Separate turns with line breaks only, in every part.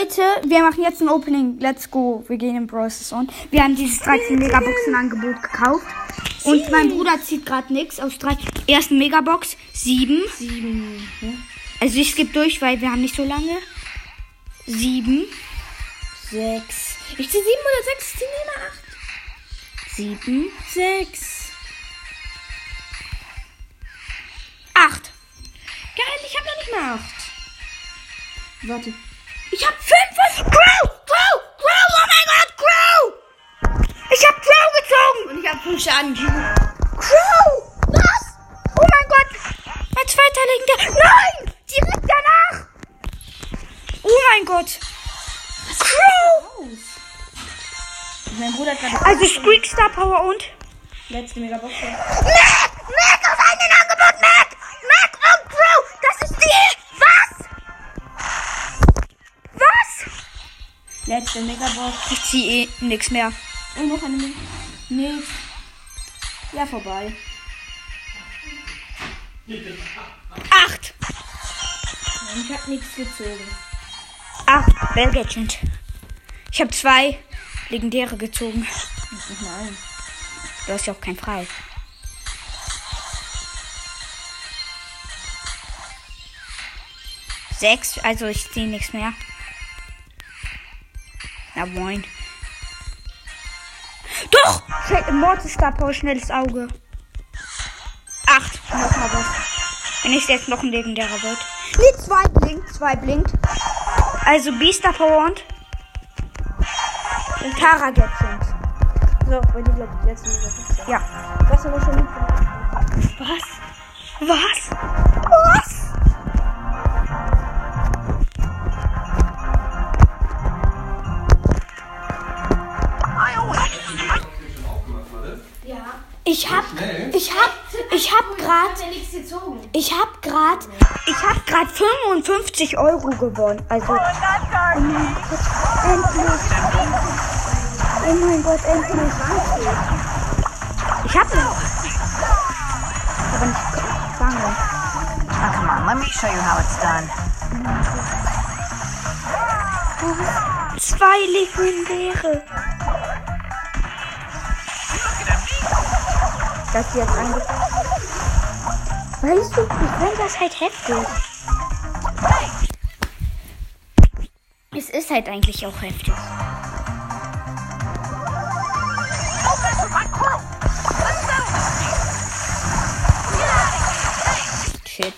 Leute, wir machen jetzt ein Opening. Let's go. Wir gehen in Process on. Wir haben dieses 13 Megaboxen Angebot gekauft. Und mein Bruder zieht gerade nichts aus drei. Ersten Megabox 7.
Sieben. Ja.
Also ich skippe durch, weil wir haben nicht so lange. 7.
Sechs. Ich ziehe sieben oder sechs. Ich ziehe immer acht.
7.
Sechs.
8.
Geil, ich habe noch nicht mal acht. Warte.
Ich hab 5 von Crow! Crow! Crow! Oh mein Gott, Crow! Ich hab Crow gezogen!
Und ich habe fünf Schaden.
Crow! Was? Oh mein Gott! Mein zweiter liegender. Nein! Direkt danach! Oh mein Gott! Crow!
Mein Bruder hat gerade
Also Squeak Star Power und.
letzte Megabox.
Mac!
Letzte Megabox.
Ich zieh eh nix mehr.
Und noch eine Mega. Nichts. Ja, vorbei.
8!
Ich habe nichts gezogen.
8 Belgagent. Ich habe zwei legendäre gezogen.
Nein.
Du hast ja auch kein frei. Sechs, also ich ziehe nichts mehr. Na moin. Doch! Mordstab, Power, schnelles Auge. Acht. Nochmal was. Wenn ich jetzt noch ein legendärer wird. Nee, zwei blinkt, zwei blinkt. Also Beaster Power und. Tara Gadget.
So, dir bleibt letzte Megabox.
Ja.
Das aber schon nicht.
Was? Was? Was? Ich hab, ich hab, ich hab grad, ich hab grad, ich hab grad 55 Euro gewonnen. Also, oh mein Gott, endlich. Oh mein Gott, endlich. Ich hab noch. Aber nicht gefangen.
Now come on, let me show you how it's done.
Zwei legendäre. Das jetzt ange... Weißt du, ich finde das halt heftig. Es ist halt eigentlich auch heftig. Shit.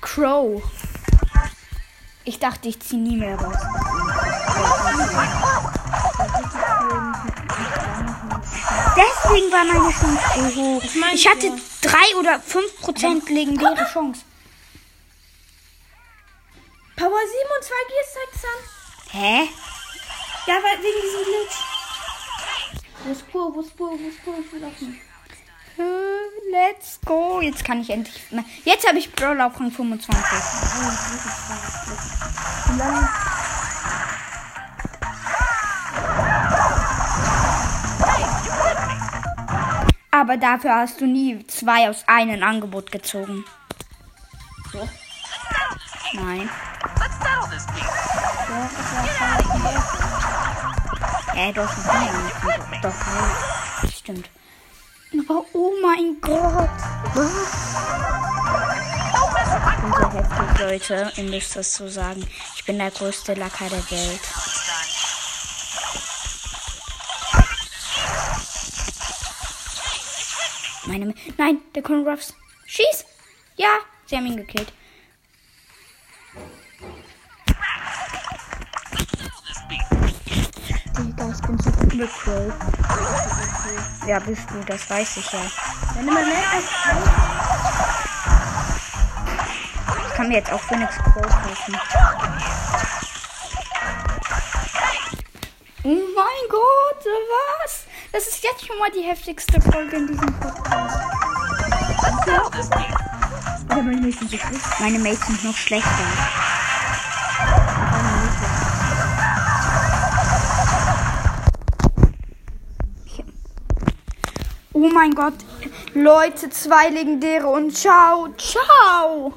Crow. Ich dachte, ich ziehe nie mehr raus. Deswegen war meine Chance so hoch. Ich hatte 3 oder 5 Prozent legendäre Chance.
Power 7 und 2 Gears zeigt.
Hä?
Ja, weil wegen diesem Glitch. Wo ist Pur, wo ist Pur, wo ist Pur? Ich will auch nicht.
Äh, Let's go. Jetzt kann ich endlich. Jetzt habe ich Brawler auf Rang 25.
Wie lange?
Aber dafür hast du nie zwei aus einem Angebot gezogen.
So.
Nein. Äh, doch, nein. Doch, nein. Stimmt. Aber oh mein Gott. Ich bin so heftig, Leute. Ihr müsst das so sagen. Ich bin der größte Lacker der Welt. Meine. Nein, der Colonel Ruffs. Schieß! Ja, sie haben ihn gekillt. Digga, ich bin so gut mit Crow. Ja, bist du, das weiß ich ja.
Wenn immer mehr als
Ich kann mir jetzt auch Phoenix Crow kaufen. Oh mein Gott, was? Das ist jetzt schon mal die heftigste Folge in diesem Podcast.
Oder meine nächsten so schlecht.
Meine Mates sind noch schlechter. Oh mein Gott. Leute, zwei legendäre und ciao, ciao.